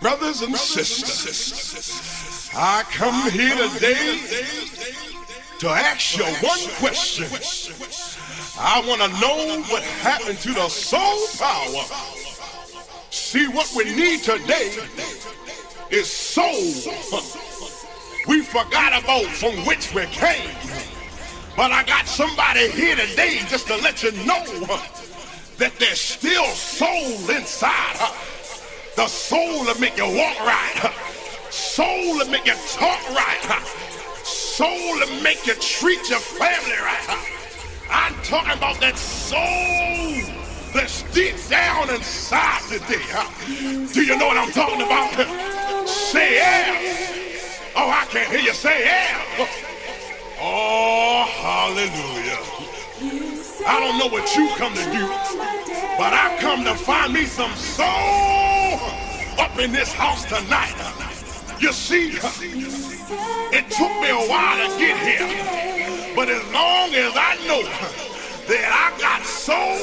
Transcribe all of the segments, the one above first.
Brothers and sisters, I come here today to ask you one question. I want to know what happened to the soul power. See, what we need today is soul. We forgot about from which we came. But I got somebody here today just to let you know that there's still soul inside. The soul that make you walk right. Soul that make you talk right. Soul to make you treat your family right. I'm talking about that soul that's deep down inside today. Do you know what I'm talking about? Say yeah. Oh, I can't hear you say yeah. Oh, hallelujah. I don't know what you come to do, but I come to find me some soul up in this house tonight. You see, it took me a while to get here, but as long as I know that I got soul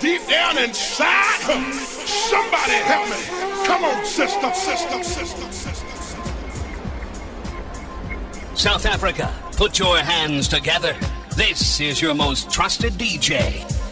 deep down inside, somebody help me. Come on, sister, sister, sister, sister. South Africa, put your hands together. This is your most trusted DJ.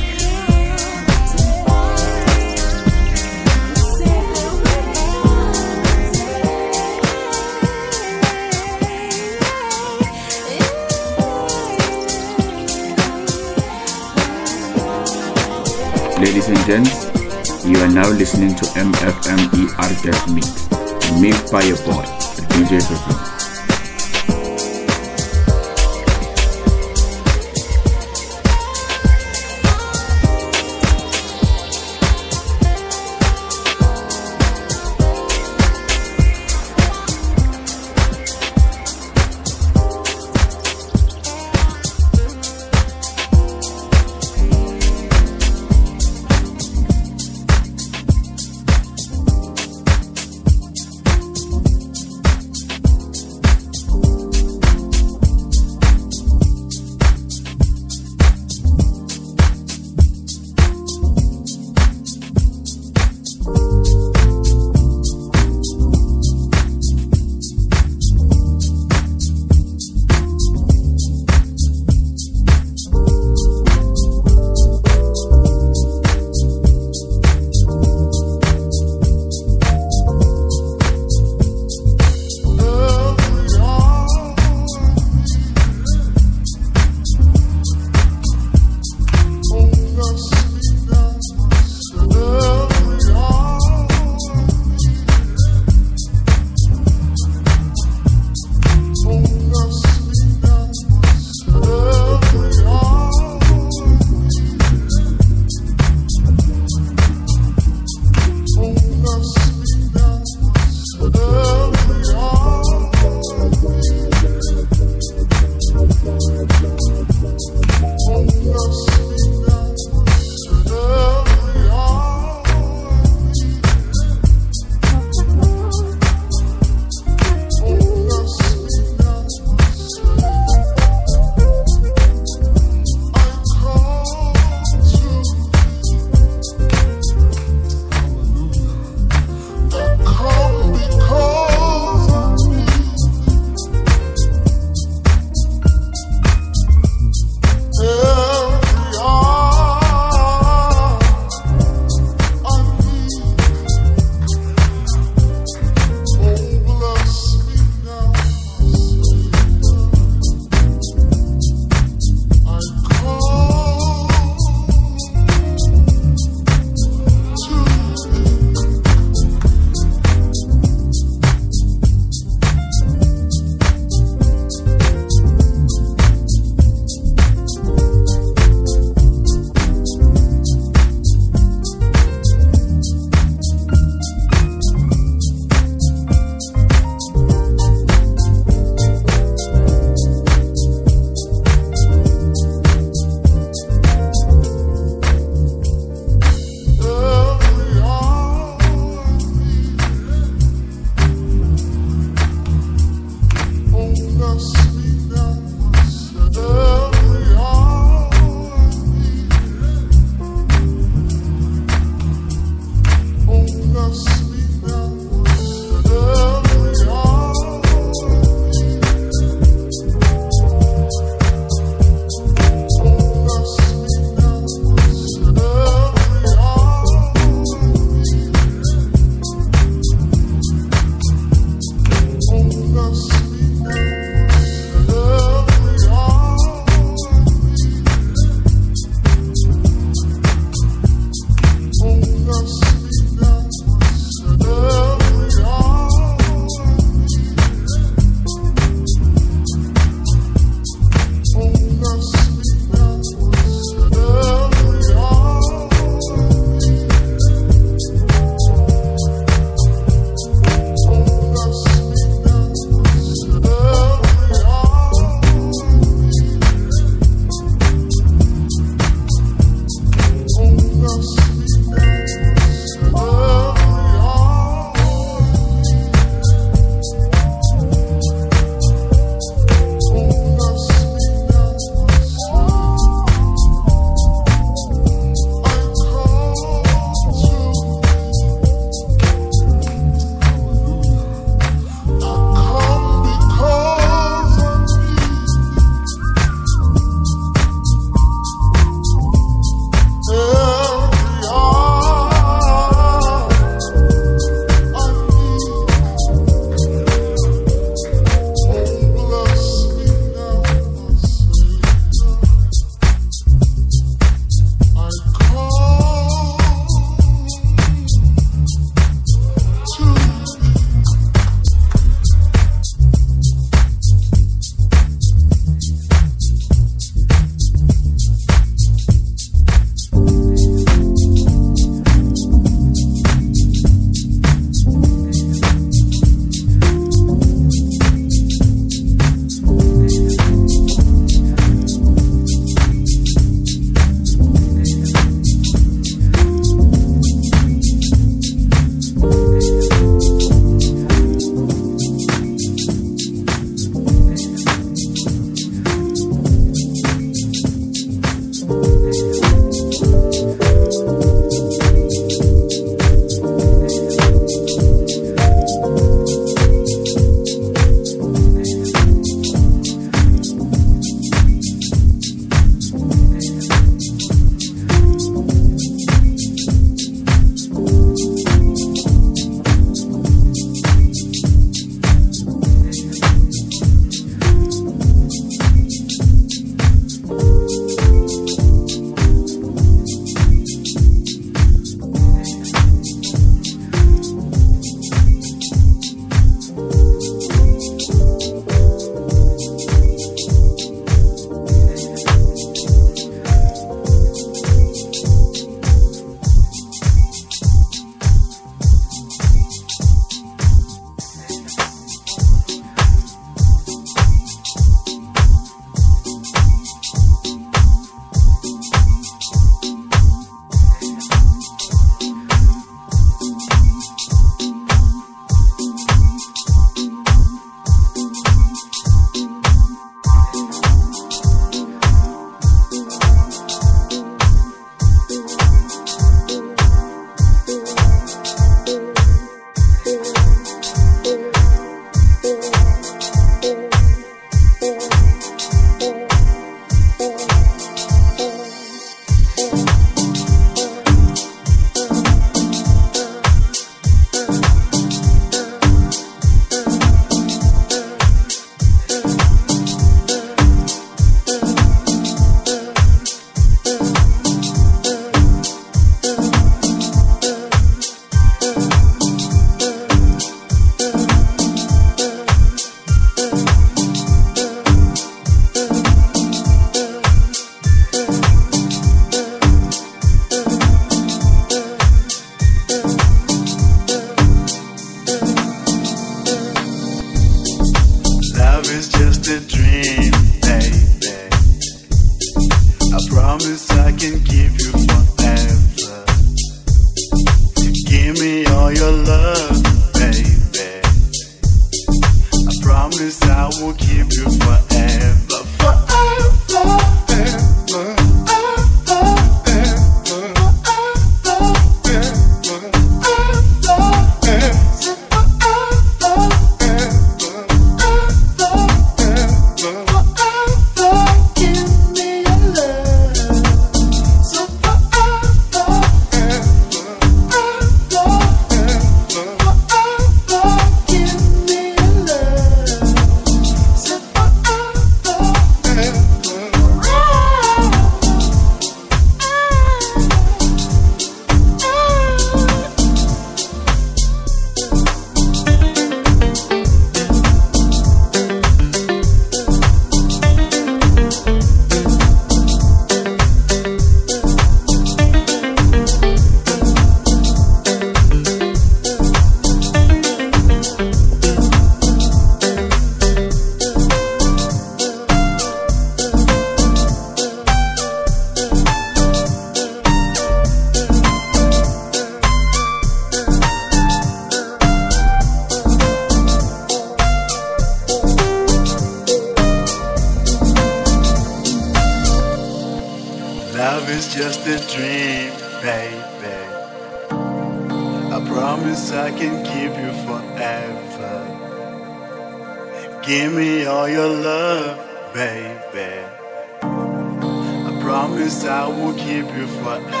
Promise I will keep you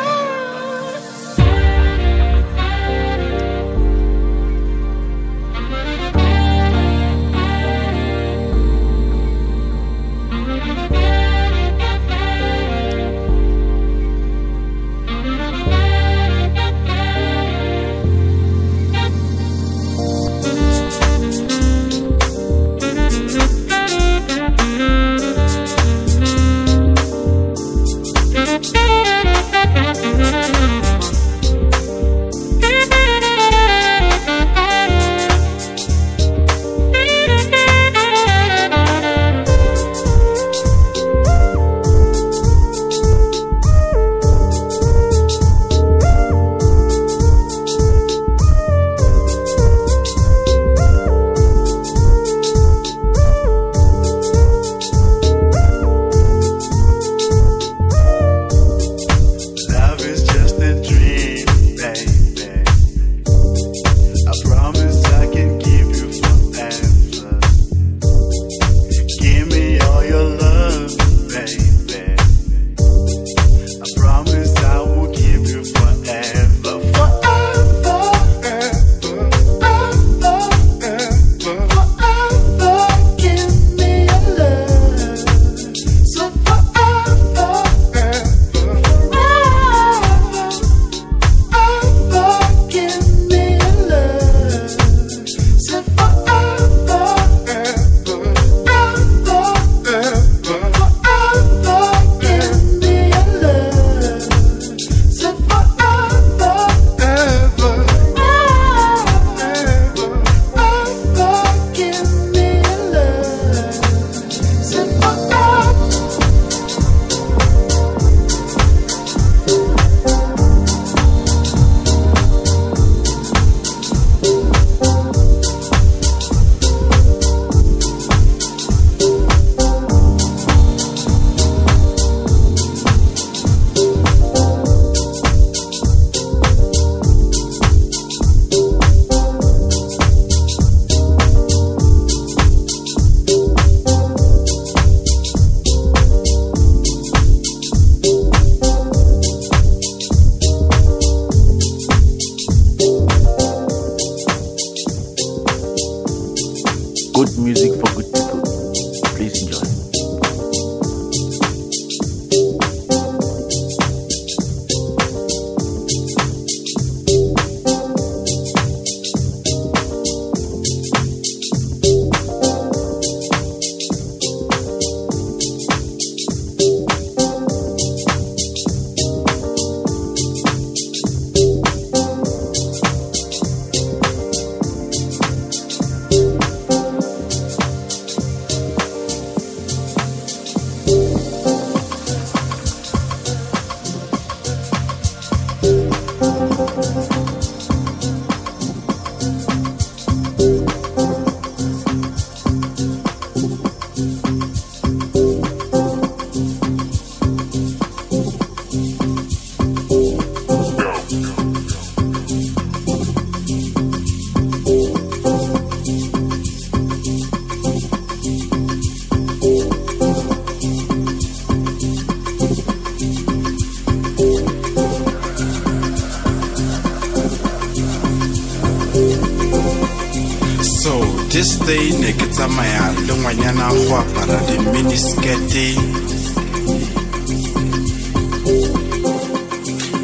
this day ne ke tsamaya le ngwanyana go apara diminiskete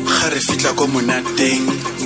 ga re fitlha ko monateng.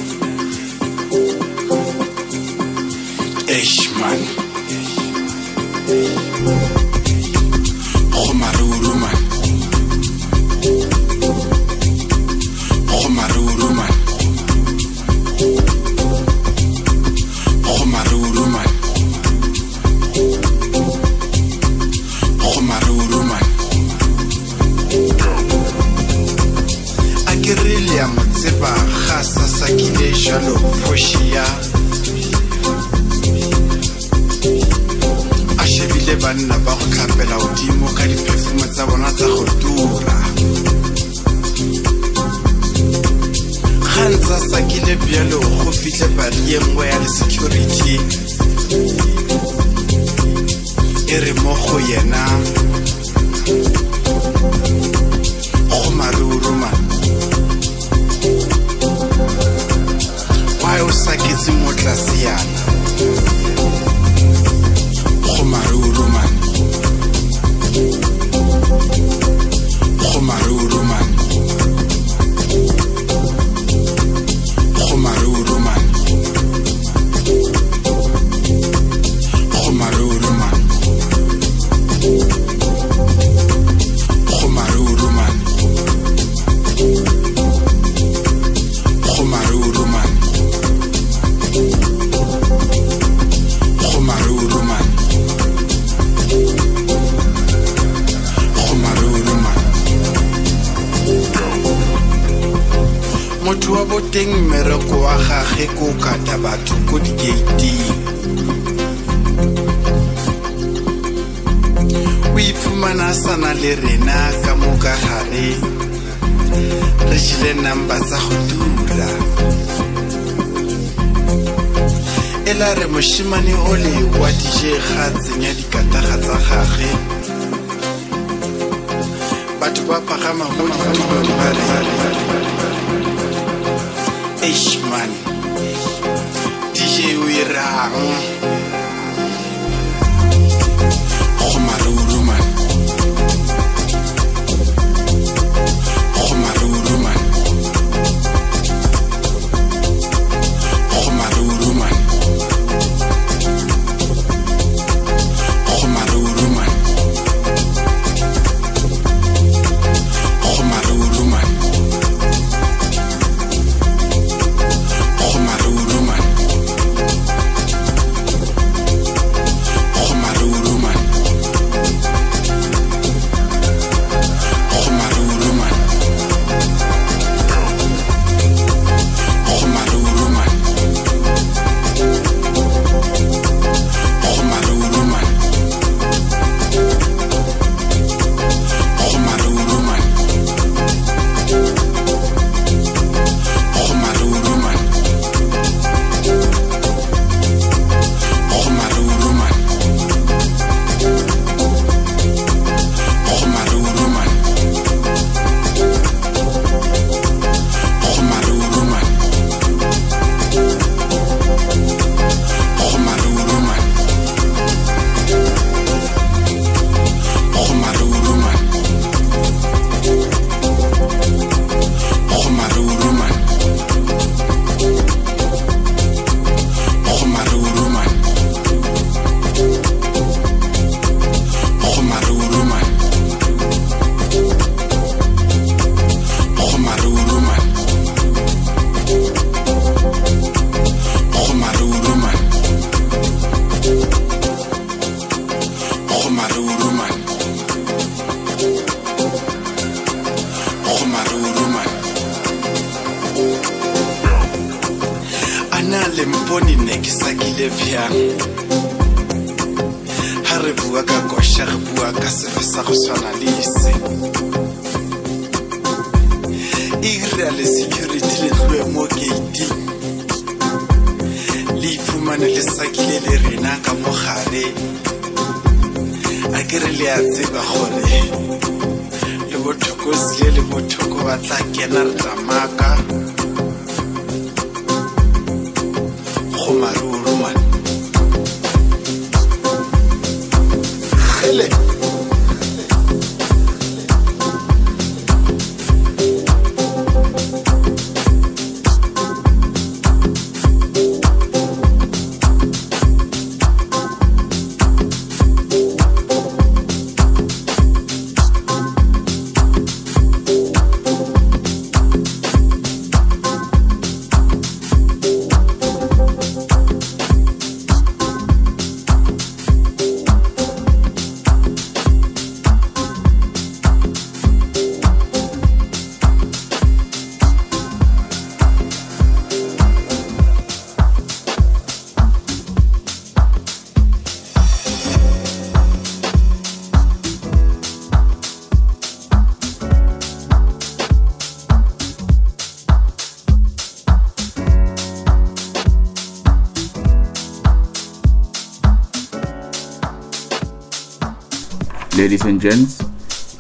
Ladies and gents,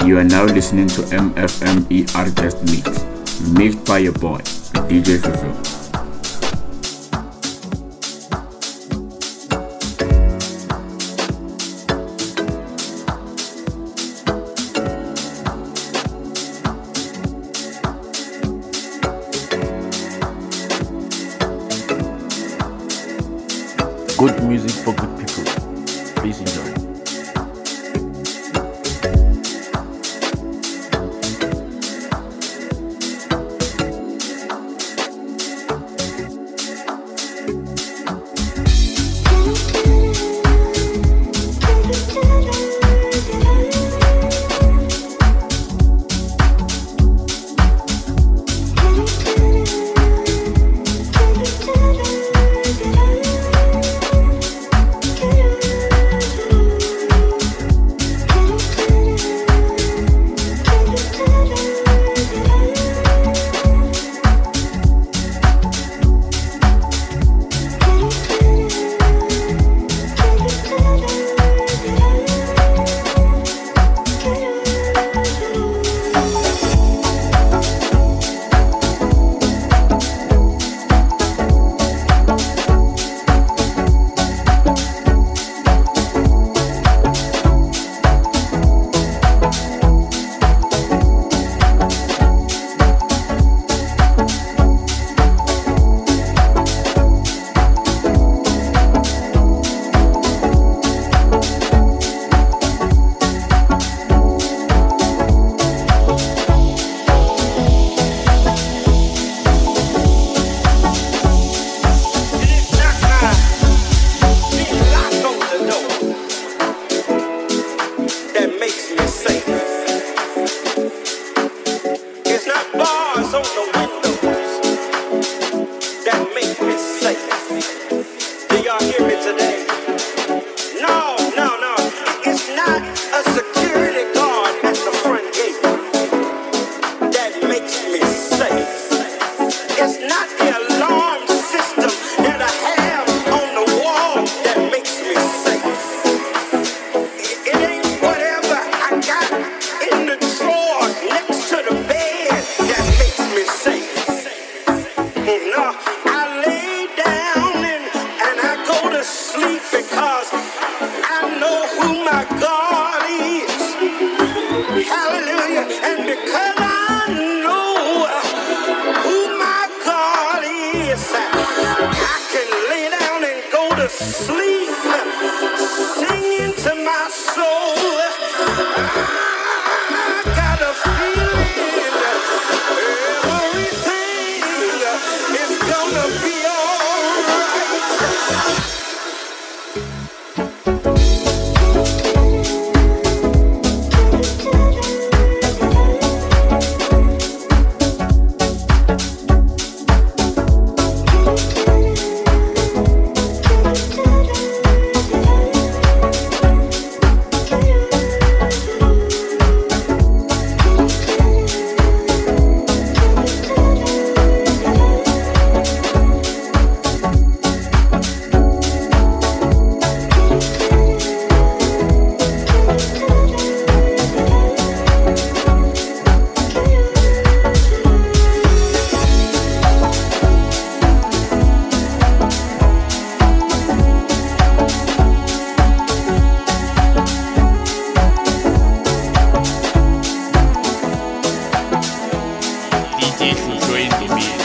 you are now listening to MFME Artist Mix, mixed by your boy, DJ Hlohlo. Esse show exibir.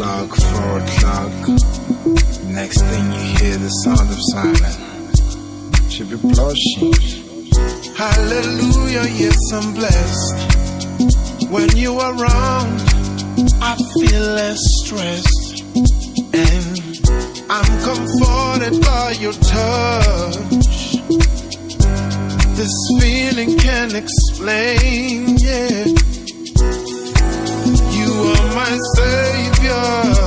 plug for. Next thing you hear the sound of silence. Should be blushing. Hallelujah, yes, I'm blessed. When you are around, I feel less stressed. And I'm comforted by your touch. This feeling can't explain, yeah. You are my savior. yours.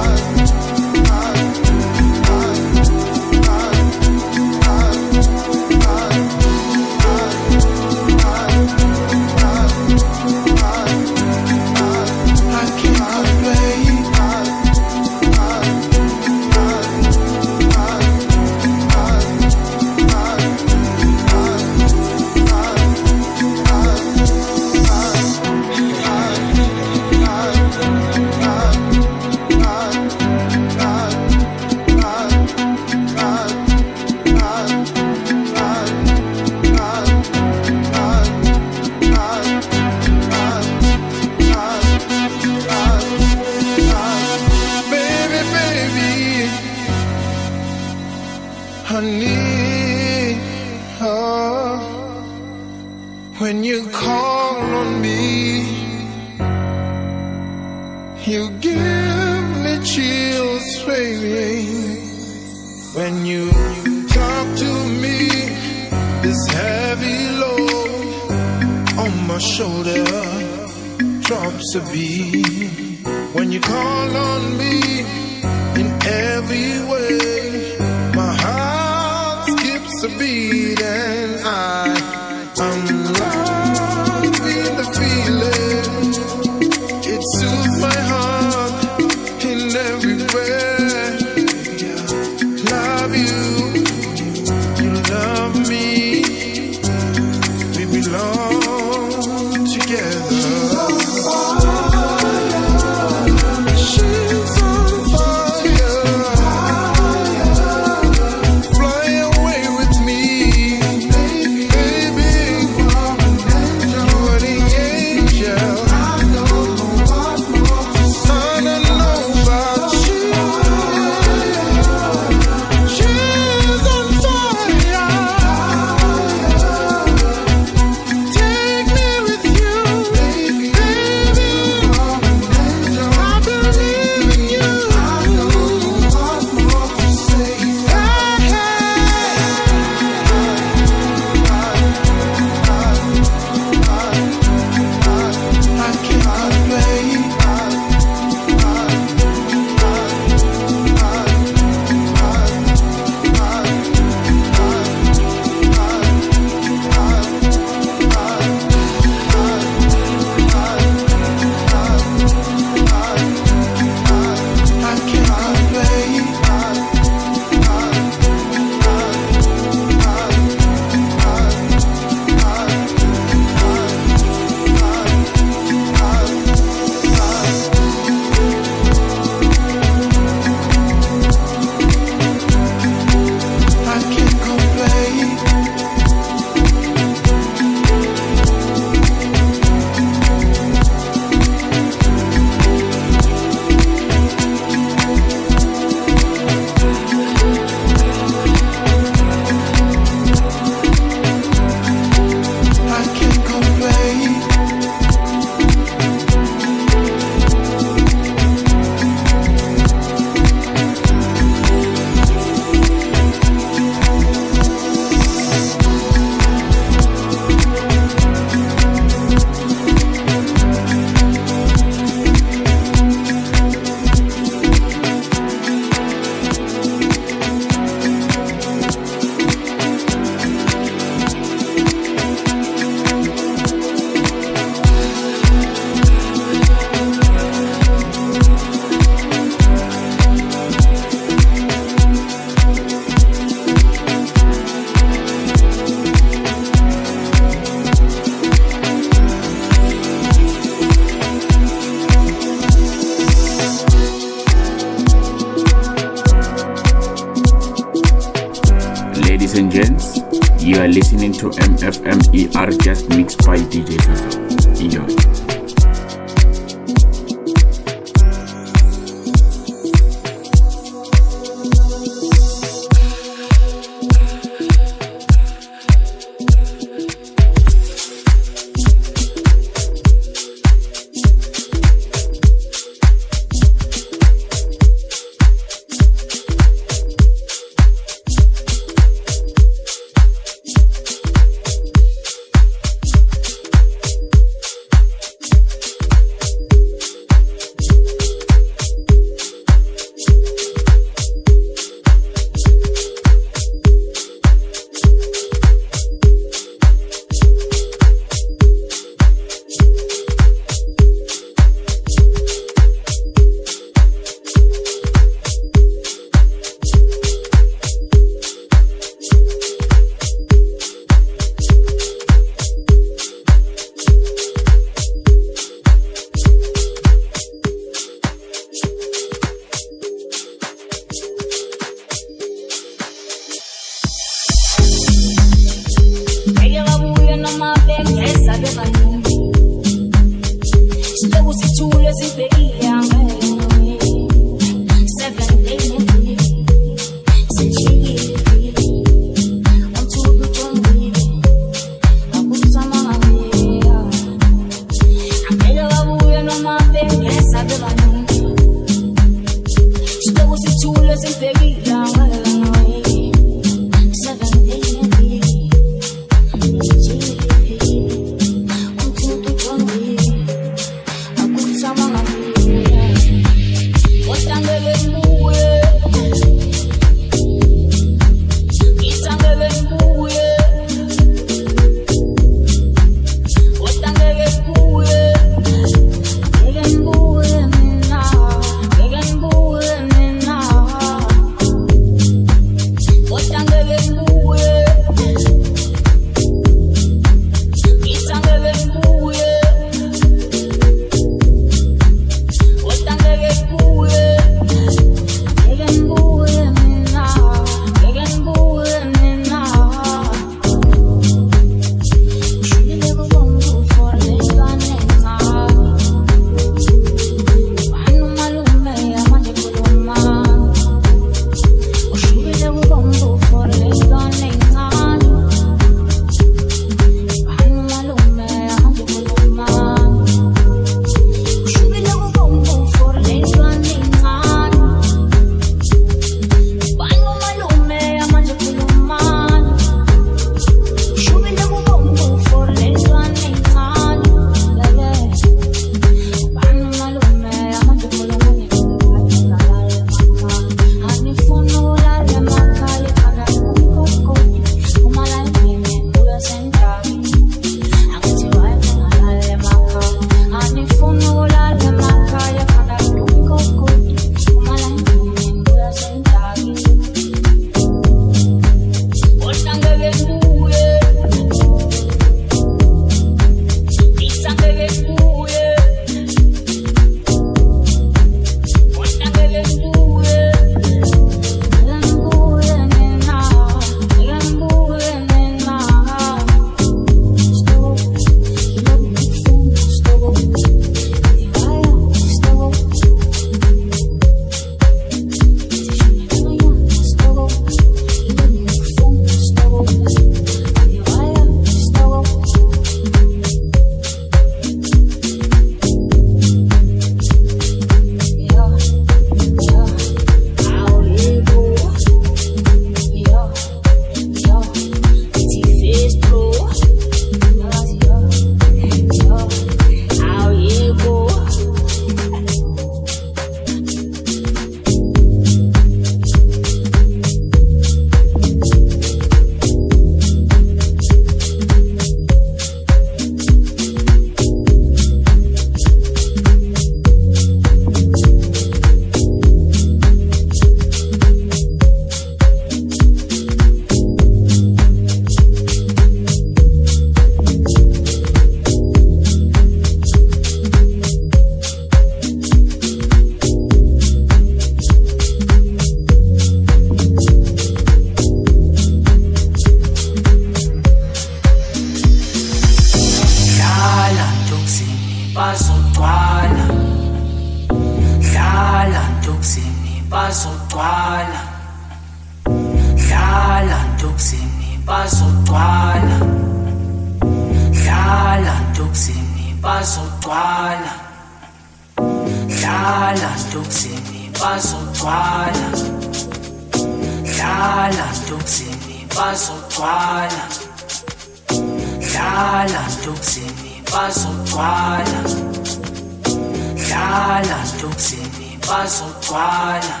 malas, yo se me paso pala.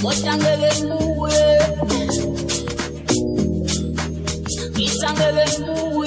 Mochande de mue, guisande de mue.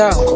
A